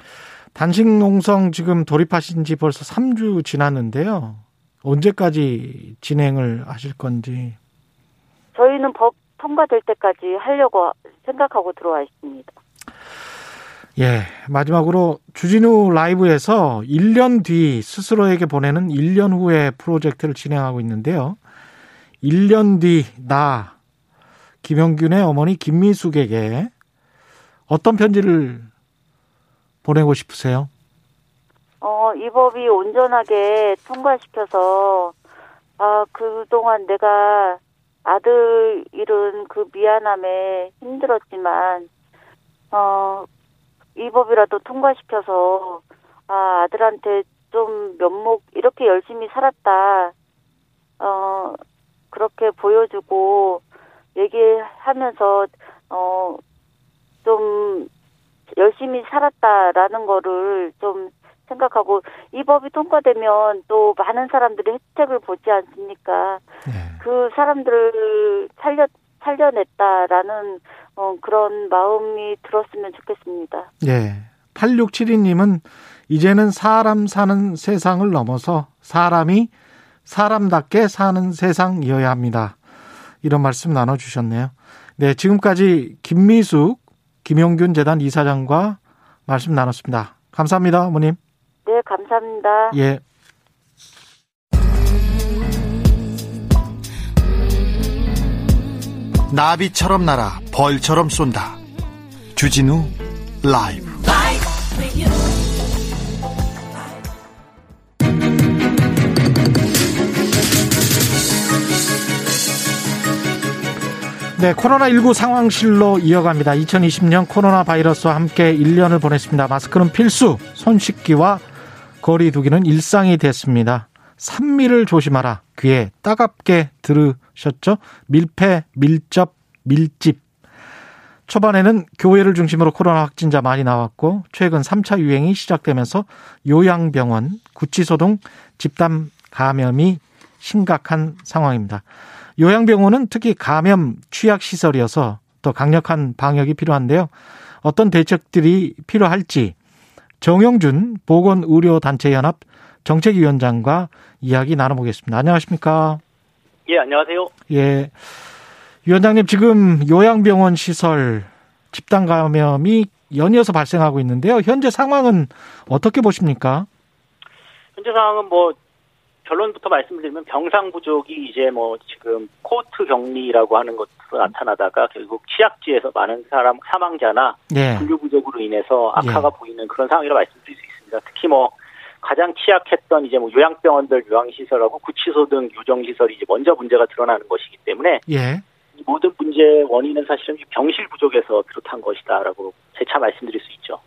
단식 농성 지금 돌입하신 지 벌써 3주 지났는데요. 언제까지 진행을 하실 건지. 저희는 법 통과될 때까지 하려고 생각하고 들어와 있습니다. 예. 마지막으로 주진우 라이브에서 1년 뒤 스스로에게 보내는 1년 후의 프로젝트를 진행하고 있는데요. 1년 뒤 나 김영균의 어머니 김미숙에게 어떤 편지를 보내고 싶으세요? 어, 이 법이 온전하게 통과시켜서, 아, 그동안 내가 아들 잃은 그 미안함에 힘들었지만, 어, 이 법이라도 통과시켜서, 아, 아들한테 좀 면목, 이렇게 열심히 살았다, 어, 그렇게 보여주고, 얘기하면서, 어, 좀, 열심히 살았다라는 거를 좀 생각하고 이 법이 통과되면 또 많은 사람들이 혜택을 보지 않습니까? 예. 그 사람들을 살려 살려냈다라는 어, 그런 마음이 들었으면 좋겠습니다. 예. 8672님은 이제는 사람 사는 세상을 넘어서 사람이 사람답게 사는 세상이어야 합니다. 이런 말씀 나눠주셨네요. 네, 지금까지 김미숙 김용균 재단 이사장과 말씀 나눴습니다. 감사합니다, 어머님. 네, 감사합니다. 예. 나비처럼 날아 벌처럼 쏜다. 주진우 라이브. 네, 코로나19 상황실로 이어갑니다. 2020년 코로나 바이러스와 함께 1년을 보냈습니다. 마스크는 필수, 손 씻기와 거리 두기는 일상이 됐습니다. 산미를 조심하라. 귀에 따갑게 들으셨죠? 밀폐, 밀접, 밀집. 초반에는 교회를 중심으로 코로나 확진자 많이 나왔고 최근 3차 유행이 시작되면서 요양병원, 구치소 등 집단 감염이 심각한 상황입니다. 요양병원은 특히 감염 취약 시설이어서 더 강력한 방역이 필요한데요. 어떤 대책들이 필요할지 정영준 보건의료단체연합 정책위원장과 이야기 나눠보겠습니다. 안녕하십니까? 예, 안녕하세요. 예. 위원장님, 지금 요양병원 시설 집단 감염이 연이어서 발생하고 있는데요. 현재 상황은 어떻게 보십니까? 현재 상황은 뭐 결론부터 말씀드리면 병상 부족이 이제 뭐 지금 코호트 격리라고 하는 것으로 나타나다가 결국 취약지에서 많은 사람 사망자나 예. 분류 부족으로 인해서 악화가 예. 보이는 그런 상황이라 말씀드릴 수 있습니다. 특히 뭐 가장 취약했던 이제 뭐 요양병원들 요양시설하고 구치소 등 교정시설이 이제 먼저 문제가 드러나는 것이기 때문에 예. 이 모든 문제의 원인은 사실은 이 병실 부족에서 비롯한 것이다라고 재차 말씀드릴 수 있죠.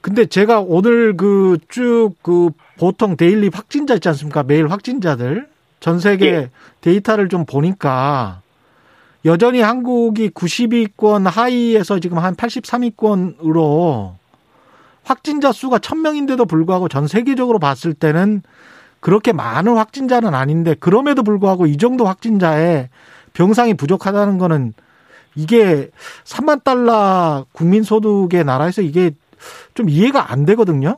근데 제가 오늘 그쭉그 보통 daily 확진자 있지 않습니까? 매일 확진자들 전 세계 예. 데이터를 좀 보니까 여전히 한국이 90위권 하위에서 지금 한 83위권으로 확진자 수가 1000명인데도 불구하고 전 세계적으로 봤을 때는 그렇게 많은 확진자는 아닌데 그럼에도 불구하고 이 정도 확진자에 병상이 부족하다는 거는 이게 3만 달러 국민 소득의 나라에서 이게 좀 이해가 안 되거든요.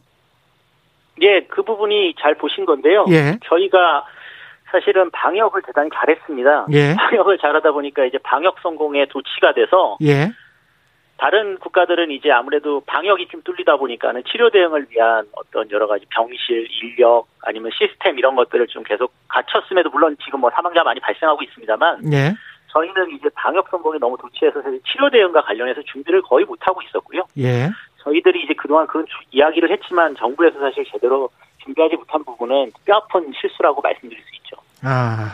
예, 그 부분이 잘 보신 건데요. 예. 저희가 사실은 방역을 대단히 잘했습니다. 예. 방역을 잘하다 보니까 이제 방역 성공에 도치가 돼서 예. 다른 국가들은 이제 아무래도 방역이 좀 뚫리다 보니까는 치료 대응을 위한 어떤 여러 가지 병실, 인력 아니면 시스템 이런 것들을 좀 계속 갖췄음에도 물론 지금 뭐 사망자 많이 발생하고 있습니다만 예. 저희는 이제 방역 성공에 너무 도취해서 사실 치료 대응과 관련해서 준비를 거의 못 하고 있었고요. 예. 저희들이 이제 그동안 그런 주- 이야기를 했지만 정부에서 사실 제대로 준비하지 못한 부분은 뼈아픈 실수라고 말씀드릴 수 있죠. 아,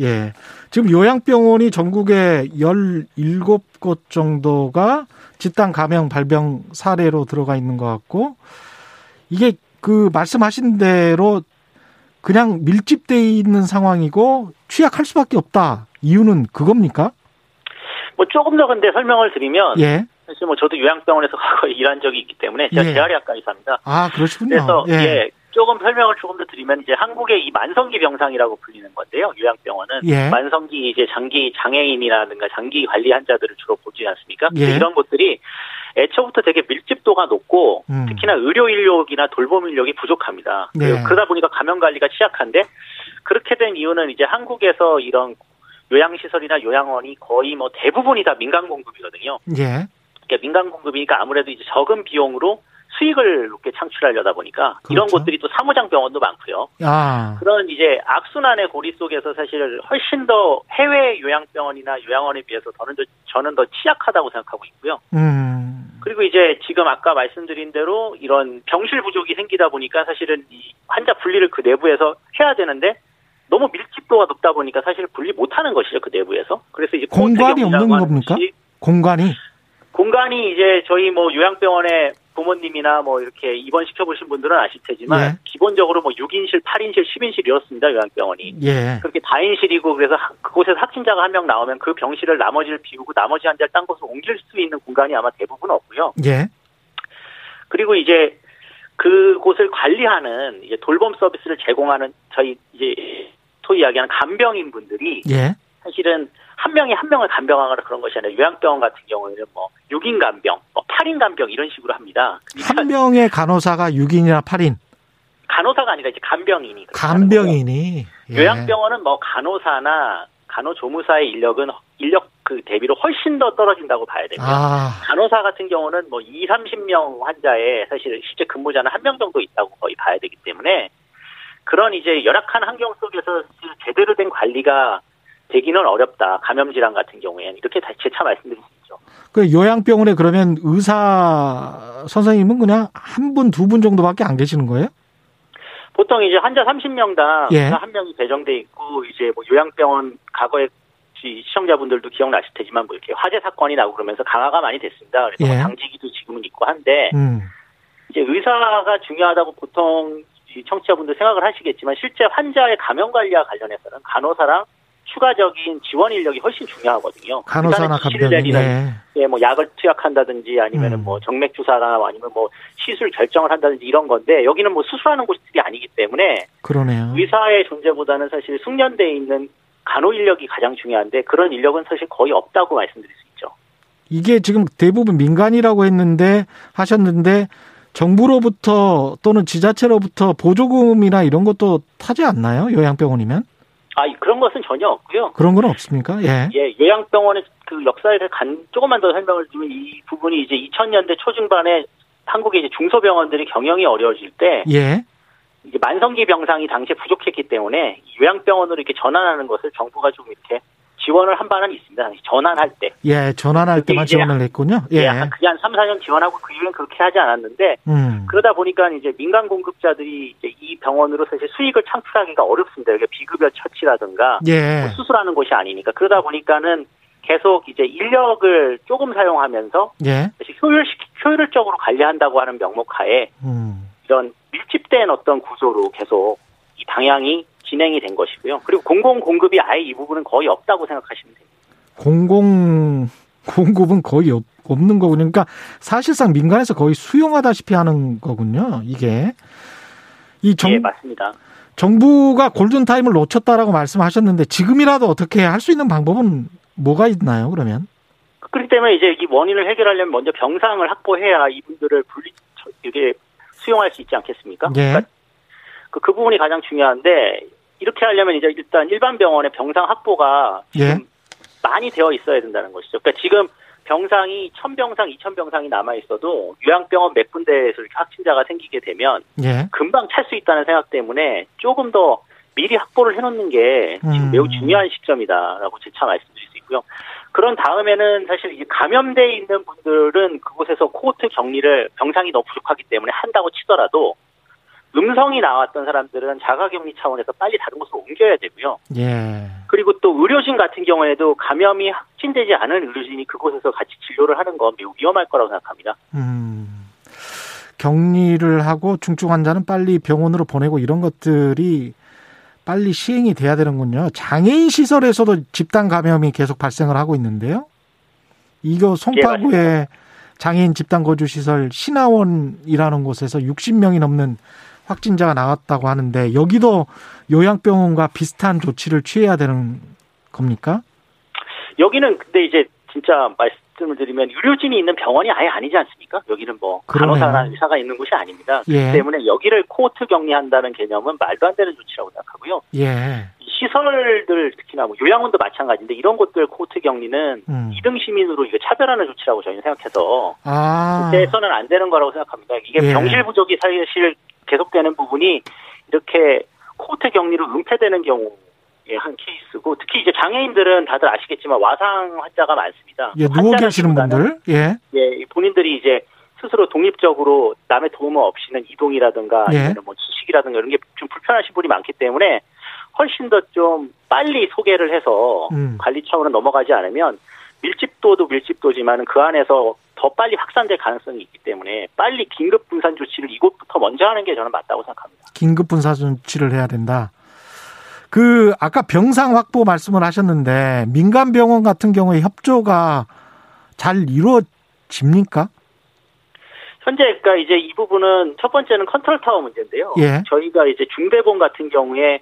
예. 지금 요양병원이 전국에 17곳 정도가 집단 감염 발병 사례로 들어가 있는 것 같고, 이게 그 말씀하신 대로 그냥 밀집돼 있는 상황이고 취약할 수밖에 없다. 이유는 그겁니까? 뭐 조금 더 근데 설명을 드리면 예. 사실 뭐 저도 요양병원에서 (laughs) 과거에 일한 적이 있기 때문에 제가 예. 재활의학과에 삽니다. 아, 그러시군요. 그래서 예. 예. 조금 설명을 조금 더 드리면 이제 한국의 이 만성기 병상이라고 불리는 건데요. 요양병원은 예. 만성기 이제 장기 장애인이라든가 장기 관리 환자들을 주로 보지 않습니까? 예. 이런 곳들이 애초부터 되게 밀집도가 높고 음. 특히나 의료 인력이나 돌봄 인력이 부족합니다. 예. 그러다 보니까 감염 관리가 취약한데 그렇게 된 이유는 이제 한국에서 이런 요양시설이나 요양원이 거의 뭐 대부분이 다 민간 공급이거든요. 예. 그러니까 민간 공급이니까 아무래도 이제 적은 비용으로 수익을 높게 창출하려다 보니까 이런 그렇죠. 곳들이 또 사무장 병원도 많고요. 아, 그런 이제 악순환의 고리 속에서 사실 훨씬 더 해외 요양병원이나 요양원에 비해서 저는 더, 저는 더 취약하다고 생각하고 있고요. 음. 그리고 이제 지금 아까 말씀드린 대로 이런 병실 부족이 생기다 보니까 사실은 이 환자 분리를 그 내부에서 해야 되는데 너무 밀집도가 높다 보니까 사실 분리 못하는 것이죠 그 내부에서. 그래서 이제 공간이 없는 겁니까? 공간이. 공간이 이제 저희 뭐 요양병원에 부모님이나 뭐 이렇게 입원시켜 보신 분들은 아실 테지만 예. 기본적으로 뭐 6인실, 8인실, 10인실 이렇습니다. 요양병원이. 예. 그렇게 다인실이고 그래서 하- 그곳에서 확진자가 한 명 나오면 그 병실을 나머지를 비우고 나머지 환자를 딴 곳으로 옮길 수 있는 공간이 아마 대부분 없고요. 예. 그리고 이제 그곳을 관리하는 이제 돌봄 서비스를 제공하는 저희 이제 소위 이야기하는 간병인 분들이 예. 사실은 한 명이 한 명을 간병하거나 그런 것이 아니라 요양병원 같은 경우에는 뭐 6인 간병, 뭐 8인 간병 이런 식으로 합니다. 그러니까 한 명의 간호사가 6인이나 8인. 간호사가 아니라 이제 간병인이. 간병인이. 예. 요양병원은 뭐 간호사나 간호조무사의 인력은 인력 그 대비로 훨씬 더 떨어진다고 봐야 됩니다. 아, 간호사 같은 경우는 뭐 2, 30명 환자에 사실 실제 근무자는 한 명 정도 있다고 거의 봐야 되기 때문에 그런 이제 열악한 환경 속에서 제대로 된 관리가 되기는 어렵다. 감염 질환 같은 경우에는 이렇게 다 재차 말씀드릴 수 있죠. 그 요양병원에 그러면 의사 선생님은 그냥 한 분, 두 분 정도밖에 안 계시는 거예요? 보통 이제 환자 30명당 예. 한 명이 배정돼 있고 이제 뭐 요양병원 과거에 시- 시청자분들도 기억나실 테지만 뭐 이렇게 화재 사건이 나고 그러면서 강화가 많이 됐습니다. 그래서 뭐 예. 당직이도 지금은 있고 한데 음. 이제 의사가 중요하다고 보통 이 청취자분들 생각을 하시겠지만 실제 환자의 감염 관리와 관련해서는 간호사랑 추가적인 지원 인력이 훨씬 중요하거든요. 간호사나 지시를 간병인. 내리는 예. 예, 뭐 약을 투약한다든지 아니면은 음. 뭐 정맥 주사나 아니면 뭐 시술 결정을 한다든지 이런 건데 여기는 뭐 수술하는 곳들이 아니기 때문에 그러네요. 의사의 존재보다는 사실 숙련돼 있는 간호 인력이 가장 중요한데 그런 인력은 사실 거의 없다고 말씀드릴 수 있죠. 이게 지금 대부분 민간이라고 했는데 하셨는데 정부로부터 또는 지자체로부터 보조금이나 이런 것도 타지 않나요? 요양병원이면? 아, 이- 그런 것은 전혀 없고요. 그런 건 없습니까? 예. 예, 요양병원의 그 역사에 대해 간, 조금만 더 설명을 드리면 이 부분이 이제 2000년대 초중반에 한국의 이제 중소병원들이 경영이 어려워질 때 예. 이제 만성기 병상이 당시에 부족했기 때문에 요양병원으로 이렇게 전환하는 것을 정부가 좀 이렇게 지원을 한 바는 있습니다. 전환할 때. 예, 전환할 때만 지원을 했군요. 예. 예. 한, 그게 한 3, 4년 지원하고 그 이후엔 그렇게 하지 않았는데 음. 그러다 보니까 이제 민간 공급자들이 이제 이 병원으로 사실 수익을 창출하기가 어렵습니다. 이게 비급여 처치라든가 예. 뭐 수술하는 곳이 아니니까 그러다 보니까는 계속 이제 인력을 조금 사용하면서 예. 효율 효율적으로 관리한다고 하는 명목 하에 음. 이런 밀집된 어떤 구조로 계속 이 방향이 진행이 된 것이고요. 그리고 공공 공급이 아예 이 부분은 거의 없다고 생각하시면 됩니다. 공공 (laughs) 공급은 거의 없, 없는 거군요. 그러니까 사실상 민간에서 거의 수용하다시피 하는 거군요. 이게 이 정, 예, 맞습니다. 정부가 골든 타임을 놓쳤다라고 말씀하셨는데 지금이라도 어떻게 할 수 있는 방법은 뭐가 있나요? 그러면 그렇기 때문에 이제 이 원인을 해결하려면 먼저 병상을 확보해야 이분들을 분리 이게 수용할 수 있지 않겠습니까? 예. 그러니까 그, 그 부분이 가장 중요한데 이렇게 하려면 이제 일단 일반 병원의 병상 확보가 예. 많이 되어 있어야 된다는 것이죠. 그러니까 지금 병상이 1000병상, 2000병상이 남아 있어도 요양병원 몇 군데에서 이렇게 확진자가 생기게 되면 예. 금방 찰 수 있다는 생각 때문에 조금 더 미리 확보를 해놓는 게 지금 음. 매우 중요한 시점이다라고 재차 말씀드릴 수 있고요. 그런 다음에는 사실 이 감염돼 있는 분들은 그곳에서 코호트 격리를 병상이 너무 부족하기 때문에 한다고 치더라도 음성이 나왔던 사람들은 자가격리 차원에서 빨리 다른 곳으로 옮겨야 되고요. 예. 그리고 또 의료진 같은 경우에도 감염이 확진되지 않은 의료진이 그곳에서 같이 진료를 하는 건 매우 위험할 거라고 생각합니다. 음. 격리를 하고 중증 환자는 빨리 병원으로 보내고 이런 것들이 빨리 시행이 돼야 되는군요. 장애인 시설에서도 집단 감염이 계속 발생을 하고 있는데요. 이거 송파구의 장애인 집단 거주 시설 신화원이라는 곳에서 60명이 넘는 확진자가 나왔다고 하는데 여기도 요양병원과 비슷한 조치를 취해야 되는 겁니까? 여기는 근데 이제 진짜 말씀을 드리면 의료진이 있는 병원이 아예 아니지 않습니까? 여기는 뭐 그러네요. 간호사나 의사가 있는 곳이 아닙니다. 예. 때문에 여기를 코호트 격리한다는 개념은 말도 안 되는 조치라고 생각하고요. 예. 이 시설들 특히나 뭐 요양원도 마찬가지인데 이런 곳들 코호트 격리는 음. 2등 시민으로 이거 차별하는 조치라고 저희는 생각해서 아. 그때서는 안 되는 거라고 생각합니다. 이게 예. 병실 부족이 사실 계속되는 부분이 이렇게 코호트 격리로 은폐되는 경우의 한 케이스고 특히 이제 장애인들은 다들 아시겠지만 와상 환자가 많습니다. 예, 누워 계시는 분들. 예. 예, 본인들이 이제 스스로 독립적으로 남의 도움 없이는 이동이라든가 예. 아니면 뭐 지식이라든가 이런 게 좀 불편하신 분이 많기 때문에 훨씬 더 좀 빨리 소개를 해서 음. 관리 차원으로 넘어가지 않으면 밀집도도 밀집도지만 그 안에서 더 빨리 확산될 가능성이 있기 때문에 빨리 긴급 분산 조치를 이곳부터 먼저 하는 게 저는 맞다고 생각합니다. 긴급 분산 조치를 해야 된다. 그 아까 병상 확보 말씀을 하셨는데 민간 병원 같은 경우에 협조가 잘 이루어집니까? 현재 그러니까 이제 이 부분은 첫 번째는 컨트롤 타워 문제인데요. 예. 저희가 이제 중대본 같은 경우에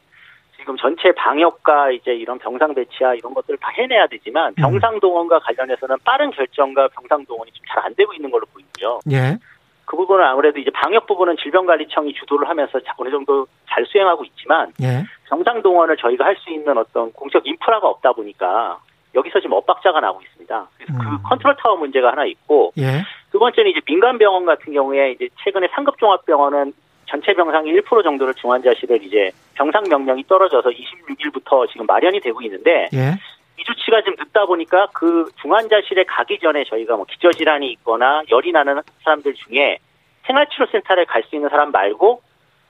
지금 전체 방역과 이제 이런 병상 배치와 이런 것들을 다 해내야 되지만 병상 동원과 관련해서는 빠른 결정과 병상 동원이 좀 잘 안 되고 있는 걸로 보이고요. 예. 그 부분은 아무래도 이제 방역 부분은 질병관리청이 주도를 하면서 어느 정도 잘 수행하고 있지만 예. 병상 동원을 저희가 할 수 있는 어떤 공적 인프라가 없다 보니까 여기서 지금 엇박자가 나고 있습니다. 그래서 음. 그 컨트롤 타워 문제가 하나 있고 예. 두 번째는 이제 민간 병원 같은 경우에 이제 최근에 상급 종합병원은 전체 병상의 1% 정도를 중환자실을 이제 병상 명령이 떨어져서 26일부터 지금 마련이 되고 있는데 예. 이 조치가 좀 늦다 보니까 그 중환자실에 가기 전에 저희가 뭐 기저질환이 있거나 열이 나는 사람들 중에 생활치료센터를 갈 수 있는 사람 말고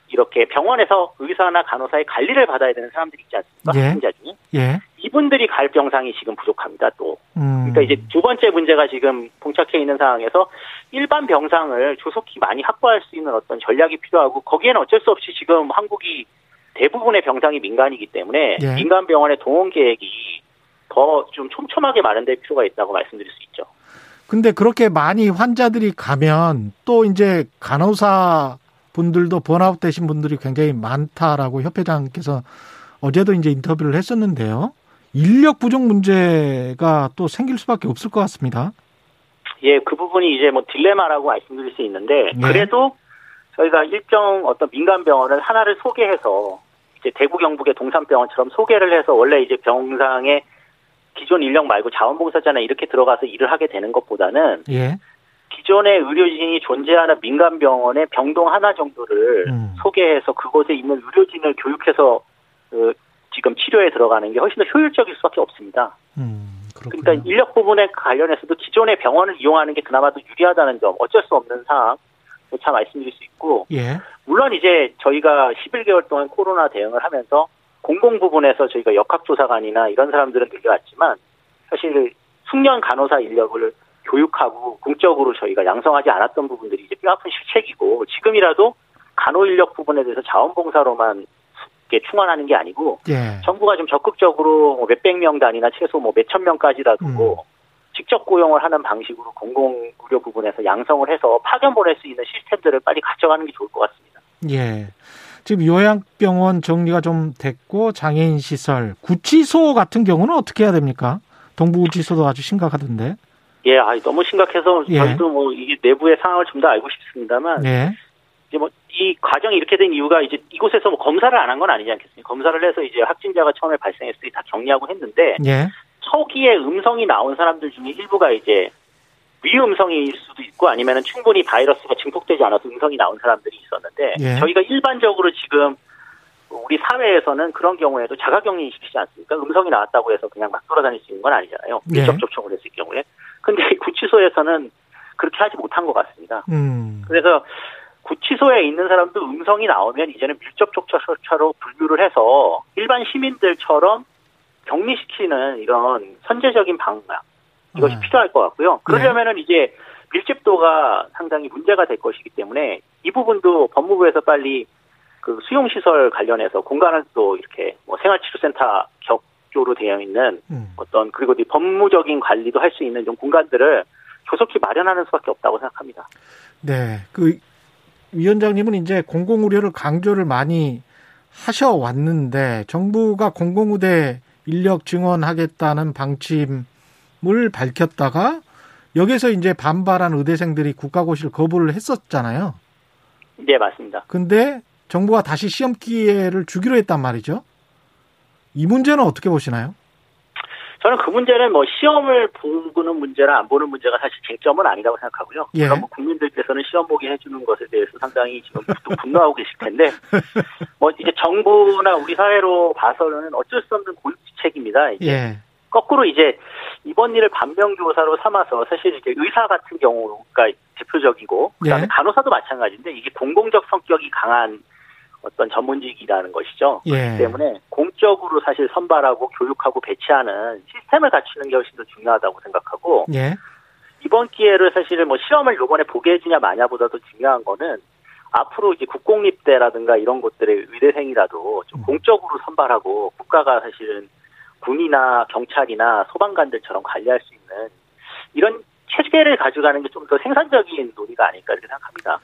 이렇게 병원에서 의사나 간호사의 관리를 받아야 되는 사람들이 있지 않습니까? 예. 확진자 중에 예. 이분들이 갈 병상이 지금 부족합니다. 또 음. 그러니까 이제 두 번째 문제가 지금 봉착해 있는 상황에서 일반 병상을 조속히 많이 확보할 수 있는 어떤 전략이 필요하고 거기에는 어쩔 수 없이 지금 한국이 대부분의 병상이 민간이기 때문에 예. 민간 병원의 동원 계획이 더 좀 촘촘하게 마련될 필요가 있다고 말씀드릴 수 있죠. 근데 그렇게 많이 환자들이 가면 또 이제 간호사 분들도 번아웃 되신 분들이 굉장히 많다라고 협회장께서 어제도 이제 인터뷰를 했었는데요. 인력 부족 문제가 또 생길 수밖에 없을 것 같습니다. 예, 그 부분이 이제 뭐 딜레마라고 말씀드릴 수 있는데 네. 그래도 저희가 일정 어떤 민간 병원을 하나를 소개해서 이제 대구 경북의 동산병원처럼 소개를 해서 원래 이제 병상에 기존 인력 말고 자원봉사자나 이렇게 들어가서 일을 하게 되는 것보다는 예. 기존의 의료진이 존재하는 민간 병원의 병동 하나 정도를 음. 소개해서 그곳에 있는 의료진을 교육해서 그 지금 치료에 들어가는 게 훨씬 더 효율적일 수밖에 없습니다. 음. 그러니까 인력 부분에 관련해서도 기존의 병원을 이용하는 게 그나마 도 유리하다는 점 어쩔 수 없는 사항 참 말씀드릴 수 있고 예. 물론 이제 저희가 11개월 동안 코로나 대응을 하면서 공공 부분에서 저희가 역학조사관이나 이런 사람들은 늘려왔지만 사실 숙련 간호사 인력을 교육하고 공적으로 저희가 양성하지 않았던 부분들이 이제 뼈아픈 실책이고 지금이라도 간호 인력 부분에 대해서 자원봉사로만 충원하는 게 아니고 예. 정부가 좀 적극적으로 뭐 몇백 명 단위나 최소 뭐 몇천 명까지라도 음. 직접 고용을 하는 방식으로 공공 의료 부분에서 양성을 해서 파견 보낼 수 있는 시스템들을 빨리 가져가는 게 좋을 것 같습니다. 예. 지금 요양병원 정리가 좀 됐고 장애인 시설, 구치소 같은 경우는 어떻게 해야 됩니까? 동부구치소도 아주 심각하던데. 예, 아, 너무 심각해서 예. 저희도 뭐 이게 내부의 상황을 좀 더 알고 싶습니다만 예. 이제 뭐 이 과정이 이렇게 된 이유가 이제 이곳에서 뭐 검사를 안 한 건 아니지 않겠습니까? 검사를 해서 이제 확진자가 처음에 발생했을 때 다 격리하고 했는데 예. 초기에 음성이 나온 사람들 중에 일부가 이제 위음성일 수도 있고 아니면은 충분히 바이러스가 증폭되지 않아서 음성이 나온 사람들이 있었는데 예. 저희가 일반적으로 지금 우리 사회에서는 그런 경우에도 자가격리 시키지 않습니까? 음성이 나왔다고 해서 그냥 막 돌아다닐 수 있는 건 아니잖아요. 예. 밀접 접촉을 했을 경우에. 근데 (laughs) 구치소에서는 그렇게 하지 못한 것 같습니다. 음. 그래서 구치소에 있는 사람도 음성이 나오면 이제는 밀접 접촉자로 분류를 해서 일반 시민들처럼 격리시키는 이런 선제적인 방향 이것이 네. 필요할 것 같고요. 그러려면은 이제 밀집도가 상당히 문제가 될 것이기 때문에 이 부분도 법무부에서 빨리 그 수용시설 관련해서 공간을 또 이렇게 뭐 생활치료센터 격 조로 되어 있는 음. 어떤 그리고 이 법무적인 관리도 할 수 있는 좀 공간들을 조속히 마련하는 수밖에 없다고 생각합니다. 네. 그 위원장님은 이제 공공의료를 강조를 많이 하셔 왔는데 정부가 공공의대 인력 증원하겠다는 방침을 밝혔다가 여기서 이제 반발한 의대생들이 국가고시를 거부를 했었잖아요. 네, 맞습니다. 근데 정부가 다시 시험 기회를 주기로 했단 말이죠. 이 문제는 어떻게 보시나요? 저는 그 문제는 뭐 시험을 보는 문제나 안 보는 문제가 사실 쟁점은 아니라고 생각하고요. 예. 그럼 뭐 국민들께서는 시험 보게 해주는 것에 대해서 상당히 지금 또 분노하고 계실 텐데, (laughs) 뭐 이제 정부나 우리 사회로 봐서는 어쩔 수 없는 고육지책입니다. 이제 예. 거꾸로 이제 이번 일을 반면교사로 삼아서 사실 이제 의사 같은 경우가 대표적이고 그다음에 예. 간호사도 마찬가지인데 이게 공공적 성격이 강한 어떤 전문직이라는 것이죠. 예. 그렇기 때문에 공적으로 사실 선발하고 교육하고 배치하는 시스템을 갖추는 게 훨씬 더 중요하다고 생각하고 예. 이번 기회를 사실은 뭐 시험을 요번에 보게 해주냐 마냐보다도 중요한 거는 앞으로 이제 국공립대라든가 이런 곳들의 의대생이라도 좀 음. 공적으로 선발하고 국가가 사실은 군이나 경찰이나 소방관들처럼 관리할 수 있는 이런 체계를 가져가는 게 좀 더 생산적인 논의가 아닐까 이렇게 생각합니다.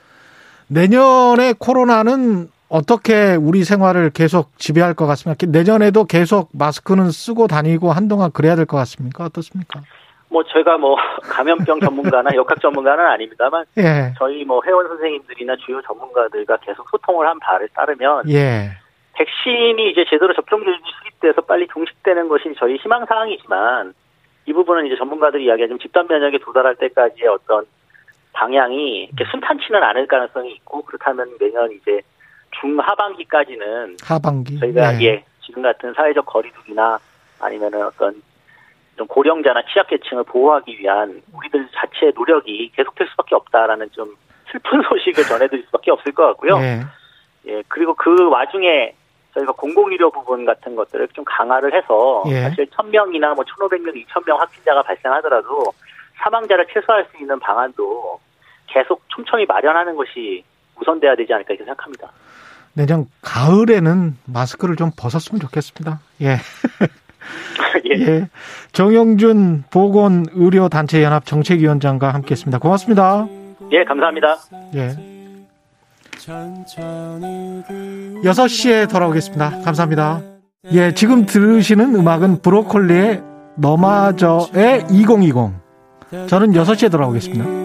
내년에 코로나는 어떻게 우리 생활을 계속 지배할 것 같습니까? 내년에도 계속 마스크는 쓰고 다니고 한동안 그래야 될 것 같습니까? 어떻습니까? 뭐 제가 뭐 (laughs) 감염병 전문가나 역학 전문가는 아닙니다만 예. 저희 뭐 회원 선생님들이나 주요 전문가들과 계속 소통을 한 바를 따르면 예. 백신이 이제 제대로 접종률이 수립돼서 빨리 종식되는 것이 저희 희망 사항이지만 이 부분은 이제 전문가들이 이야기하지만 집단 면역에 도달할 때까지의 어떤 방향이 이렇게 순탄치는 않을 가능성이 있고 그렇다면 내년 이제 중하반기까지는 하반기. 저희가 예. 예 지금 같은 사회적 거리두기나 아니면은 어떤 좀 고령자나 취약계층을 보호하기 위한 우리들 자체의 노력이 계속될 수밖에 없다라는 좀 슬픈 (laughs) 소식을 전해드릴 수밖에 없을 것 같고요. 예. 예, 그리고 그 와중에 저희가 공공의료 부분 같은 것들을 좀 강화를 해서 예. 사실 1000명이나 뭐 1500명, 2000명 확진자가 발생하더라도 사망자를 최소화할 수 있는 방안도 계속 촘촘히 마련하는 것이 우선돼야 되지 않을까 이렇게 생각합니다. 내년 가을에는 마스크를 좀 벗었으면 좋겠습니다. 예. (laughs) 예. 예. 정영준 보건의료단체연합 정책위원장과 함께 했습니다. 고맙습니다. 예, 감사합니다. 예. 6시에 돌아오겠습니다. 감사합니다. 예, 지금 들으시는 음악은 브로콜리의 너마저의 2020. 저는 6시에 돌아오겠습니다.